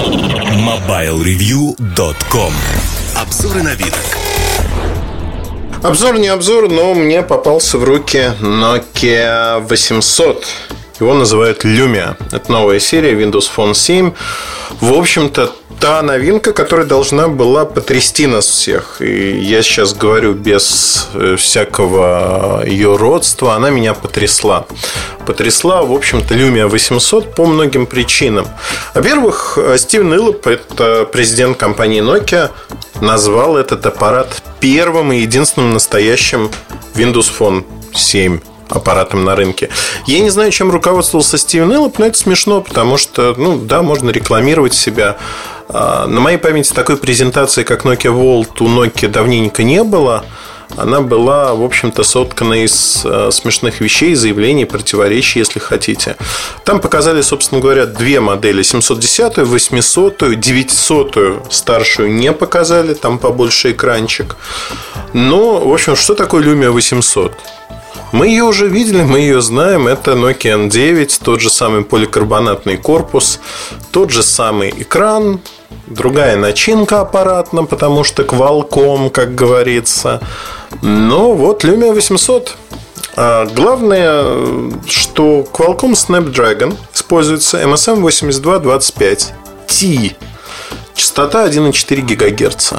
MobileReview.com Обзоры на вид. Обзор не обзор, но мне попался в руки Nokia 800. Его называют Lumia. Это новая серия Windows Phone 7. В общем-то, та новинка, которая должна была потрясти нас всех. И я сейчас говорю без э, всякого ее родства. Она меня потрясла. Потрясла, в общем-то, Lumia 800 по многим причинам. Во-первых, Стивен Иллоп, это президент компании Nokia, назвал этот аппарат первым и единственным настоящим Windows Phone 7 аппаратом на рынке. Я не знаю, чем руководствовался Стивен Эллоп, но это смешно, потому что, ну, да, можно рекламировать себя. А, на моей памяти такой презентации, как Nokia Volt, у Nokia давненько не было. Она была, в общем-то, соткана из э, смешных вещей, заявлений, противоречий, если хотите. Там показали, собственно говоря, две модели. 710, 800, 900 старшую не показали, там побольше экранчик. Но, в общем, что такое Lumia 800? Мы ее уже видели, мы ее знаем. Это Nokia N9, тот же самый поликарбонатный корпус, тот же самый экран, другая начинка аппаратна, потому что Qualcomm, как говорится. Но вот Lumia 800. А главное, что Qualcomm Snapdragon используется MSM 8225T. Частота 1,4 ГГц.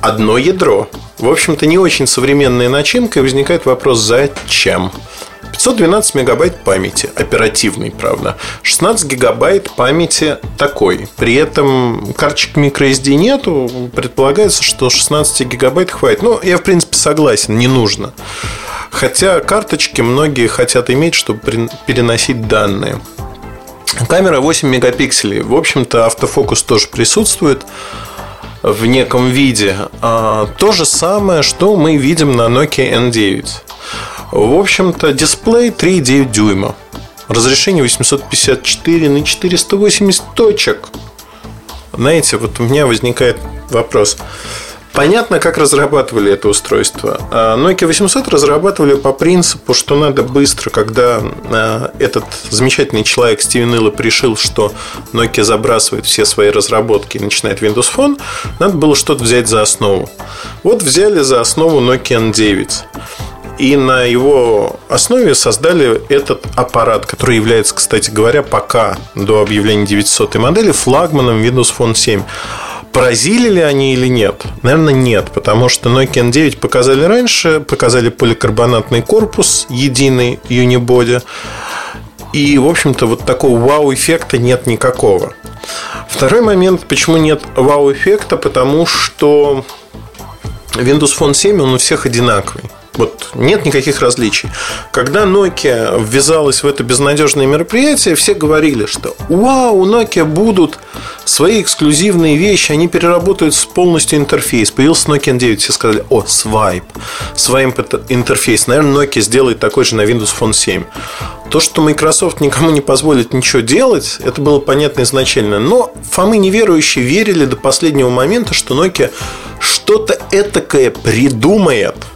Одно ядро – в общем-то, не очень современная начинка, и возникает вопрос, зачем? 512 мегабайт памяти, оперативный, правда. 16 гигабайт памяти такой. При этом карточек microSD нету. Предполагается, что 16 гигабайт хватит. Ну, я, в принципе, согласен, не нужно. Хотя карточки многие хотят иметь, чтобы переносить данные. Камера 8 мегапикселей. В общем-то, автофокус тоже присутствует в неком виде. А, то же самое, что мы видим на Nokia N9. В общем-то, дисплей 3,9 дюйма. Разрешение 854 на 480 точек. Знаете, вот у меня возникает вопрос. Понятно, как разрабатывали это устройство. А, Nokia 800 разрабатывали по принципу, что надо быстро, когда а, этот замечательный человек Стивен Иллоп решил, что Nokia забрасывает все свои разработки и начинает Windows Phone, надо было что-то взять за основу. Вот взяли за основу Nokia N9. И на его основе создали этот аппарат, который является, кстати говоря, пока до объявления 900 модели флагманом Windows Phone 7. Поразили ли они или нет? Наверное, нет, потому что Nokia N9 показали раньше, показали поликарбонатный корпус, единый Unibody. И, в общем-то, вот такого вау-эффекта нет никакого. Второй момент, почему нет вау-эффекта, потому что Windows Phone 7, он у всех одинаковый. Вот нет никаких различий. Когда Nokia ввязалась в это безнадежное мероприятие, все говорили, что вау, у Nokia будут свои эксклюзивные вещи, они переработают полностью интерфейс. Появился Nokia N9, все сказали, о, свайп, свайп интерфейс. Наверное, Nokia сделает такой же на Windows Phone 7. То, что Microsoft никому не позволит ничего делать, это было понятно изначально. Но фомы неверующие верили до последнего момента, что Nokia что-то этакое придумает –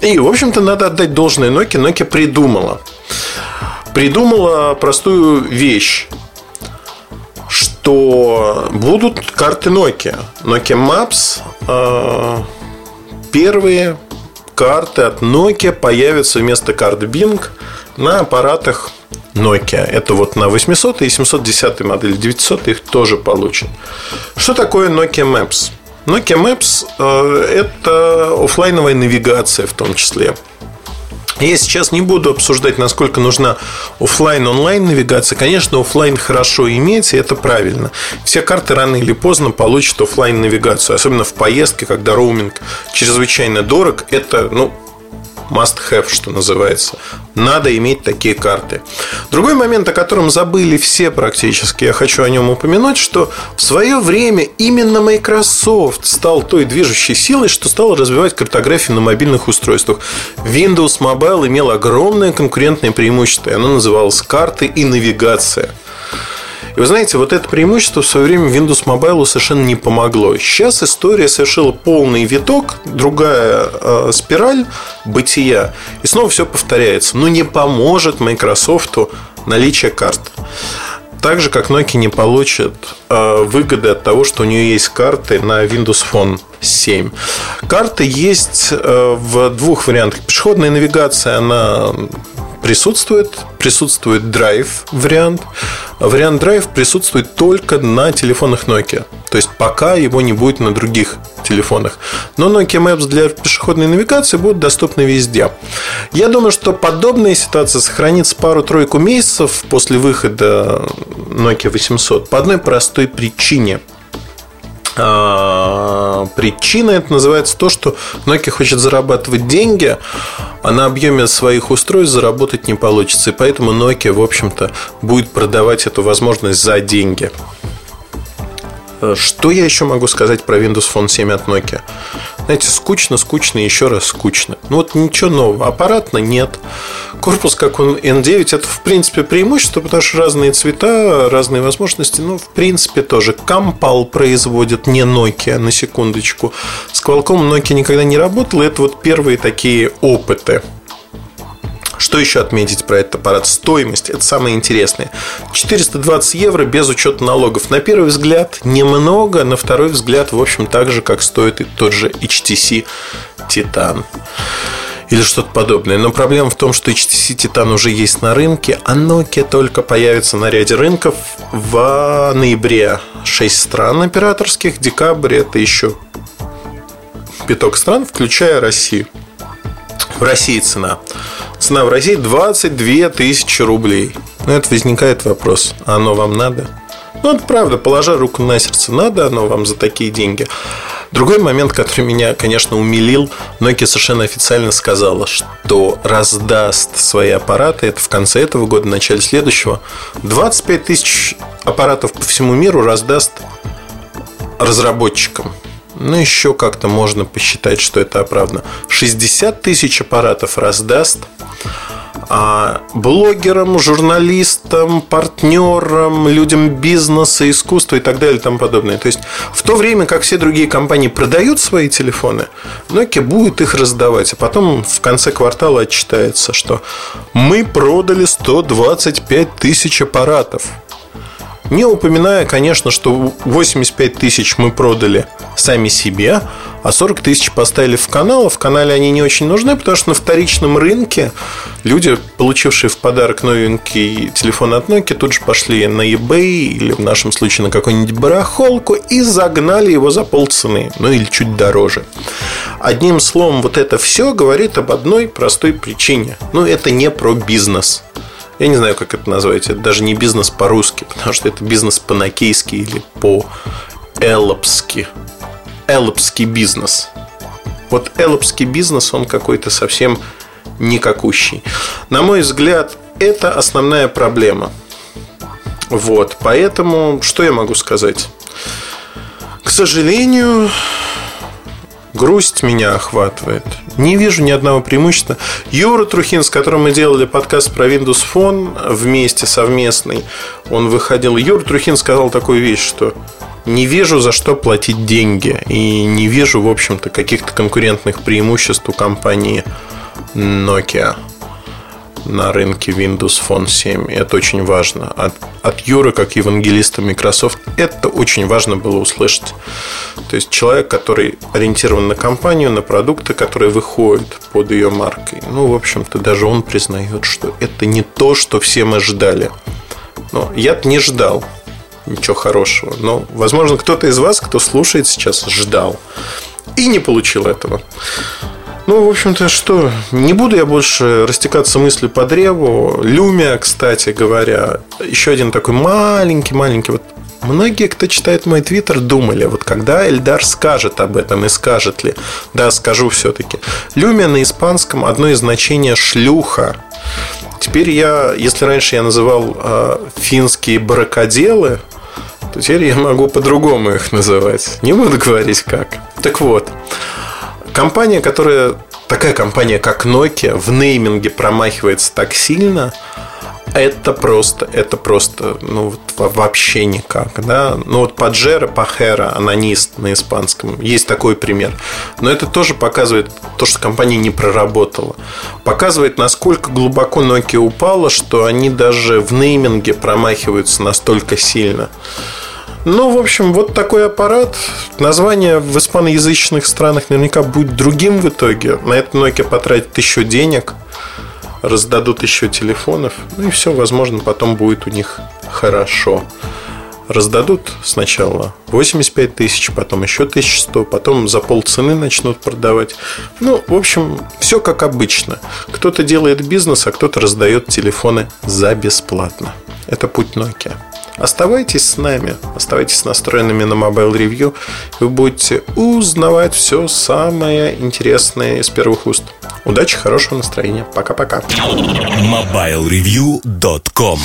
и, в общем-то, надо отдать должное Nokia. Nokia придумала. Придумала простую вещь что будут карты Nokia. Nokia Maps. Э, первые карты от Nokia появятся вместо карт Bing на аппаратах Nokia. Это вот на 800 и 710 модели. 900 их тоже получат. Что такое Nokia Maps? Nokia Maps это офлайновая навигация в том числе. Я сейчас не буду обсуждать, насколько нужна офлайн онлайн навигация. Конечно, офлайн хорошо иметь, и это правильно. Все карты рано или поздно получат офлайн навигацию, особенно в поездке, когда роуминг чрезвычайно дорог. Это, ну, must have, что называется. Надо иметь такие карты. Другой момент, о котором забыли все практически, я хочу о нем упомянуть, что в свое время именно Microsoft стал той движущей силой, что стал развивать картографию на мобильных устройствах. Windows Mobile имел огромное конкурентное преимущество, и оно называлось карты и навигация – и вы знаете, вот это преимущество в свое время Windows Mobile совершенно не помогло. Сейчас история совершила полный виток, другая э, спираль бытия, и снова все повторяется. Но не поможет Microsoft наличие карт. так же, как Nokia не получит э, выгоды от того, что у нее есть карты на Windows Phone 7. Карты есть э, в двух вариантах. Пешеходная навигация, она присутствует. Присутствует драйв вариант. Вариант драйв присутствует только на телефонах Nokia. То есть пока его не будет на других телефонах. Но Nokia Maps для пешеходной навигации будут доступны везде. Я думаю, что подобная ситуация сохранится пару-тройку месяцев после выхода Nokia 800 по одной простой причине – причина это называется то, что Nokia хочет зарабатывать деньги, а на объеме своих устройств заработать не получится. И поэтому Nokia, в общем-то, будет продавать эту возможность за деньги. Э, что я еще могу сказать про Windows Phone 7 от Nokia? Знаете, скучно, скучно, еще раз скучно. Ну вот ничего нового. Аппаратно нет. Корпус, как он N9, это в принципе преимущество, потому что разные цвета, разные возможности. Ну, в принципе, тоже. Компал производит не Nokia, на секундочку. С Qualcomm Nokia никогда не работал. Это вот первые такие опыты. Что еще отметить про этот аппарат? Стоимость. Это самое интересное. 420 евро без учета налогов. На первый взгляд немного, на второй взгляд, в общем, так же, как стоит и тот же HTC Titan или что-то подобное. Но проблема в том, что HTC Titan уже есть на рынке, а Nokia только появится на ряде рынков в ноябре. 6 стран операторских, декабрь это еще пяток стран, включая Россию. В России цена Цена в России 22 тысячи рублей. Ну, это возникает вопрос, а оно вам надо? Ну, это правда, положа руку на сердце, надо оно вам за такие деньги. Другой момент, который меня, конечно, умилил, Nokia совершенно официально сказала, что раздаст свои аппараты, это в конце этого года, начале следующего, 25 тысяч аппаратов по всему миру раздаст разработчикам. Ну, еще как-то можно посчитать, что это оправдано. 60 тысяч аппаратов раздаст а блогерам, журналистам, партнерам, людям бизнеса, искусства и так далее и тому подобное. То есть в то время, как все другие компании продают свои телефоны, Nokia будет их раздавать. А потом в конце квартала отчитается, что мы продали 125 тысяч аппаратов. Не упоминая, конечно, что 85 тысяч мы продали сами себе, а 40 тысяч поставили в канал. А в канале они не очень нужны, потому что на вторичном рынке люди, получившие в подарок новенький телефон от Nokia, тут же пошли на eBay или в нашем случае на какую-нибудь барахолку и загнали его за полцены, ну или чуть дороже. Одним словом, вот это все говорит об одной простой причине. Ну, это не про бизнес. Я не знаю, как это назвать. Это даже не бизнес по-русски, потому что это бизнес по-накейски или по-эллопски. Эллопский бизнес. Вот эллопский бизнес, он какой-то совсем никакущий. На мой взгляд, это основная проблема. Вот, поэтому что я могу сказать? К сожалению, грусть меня охватывает. Не вижу ни одного преимущества. Юра Трухин, с которым мы делали подкаст про Windows Phone вместе, совместный, он выходил. Юра Трухин сказал такую вещь, что не вижу за что платить деньги. И не вижу, в общем-то, каких-то конкурентных преимуществ у компании Nokia на рынке Windows Phone 7. Это очень важно. От, от Юры, как евангелиста Microsoft, это очень важно было услышать. То есть человек, который ориентирован на компанию, на продукты, которые выходят под ее маркой. Ну, в общем-то, даже он признает, что это не то, что все мы ждали. Но я не ждал ничего хорошего. Но, возможно, кто-то из вас, кто слушает сейчас, ждал и не получил этого. Ну, в общем-то, что? Не буду я больше растекаться мыслью по древу. Люмия, кстати говоря, еще один такой маленький-маленький вот Многие, кто читает мой твиттер, думали, вот когда Эльдар скажет об этом и скажет ли. Да, скажу все-таки. Люмия на испанском одно из значения шлюха. Теперь я, если раньше я называл э, финские бракоделы, то теперь я могу по-другому их называть. Не буду говорить как. Так вот, компания, которая такая компания, как Nokia, в нейминге промахивается так сильно, это просто, это просто, ну, вот вообще никак, да. Ну, вот Паджеро, Пахера, анонист на испанском, есть такой пример. Но это тоже показывает то, что компания не проработала. Показывает, насколько глубоко Nokia упала, что они даже в нейминге промахиваются настолько сильно. Ну, в общем, вот такой аппарат. Название в испаноязычных странах наверняка будет другим в итоге. На это Nokia потратит еще денег – раздадут еще телефонов, ну и все, возможно, потом будет у них хорошо. Раздадут сначала 85 тысяч, потом еще 1100, потом за полцены начнут продавать. Ну, в общем, все как обычно. Кто-то делает бизнес, а кто-то раздает телефоны за бесплатно. Это путь Nokia. Оставайтесь с нами, оставайтесь настроенными на Mobile Review. Вы будете узнавать все самое интересное из первых уст. Удачи, хорошего настроения. Пока-пока. MobileReview.com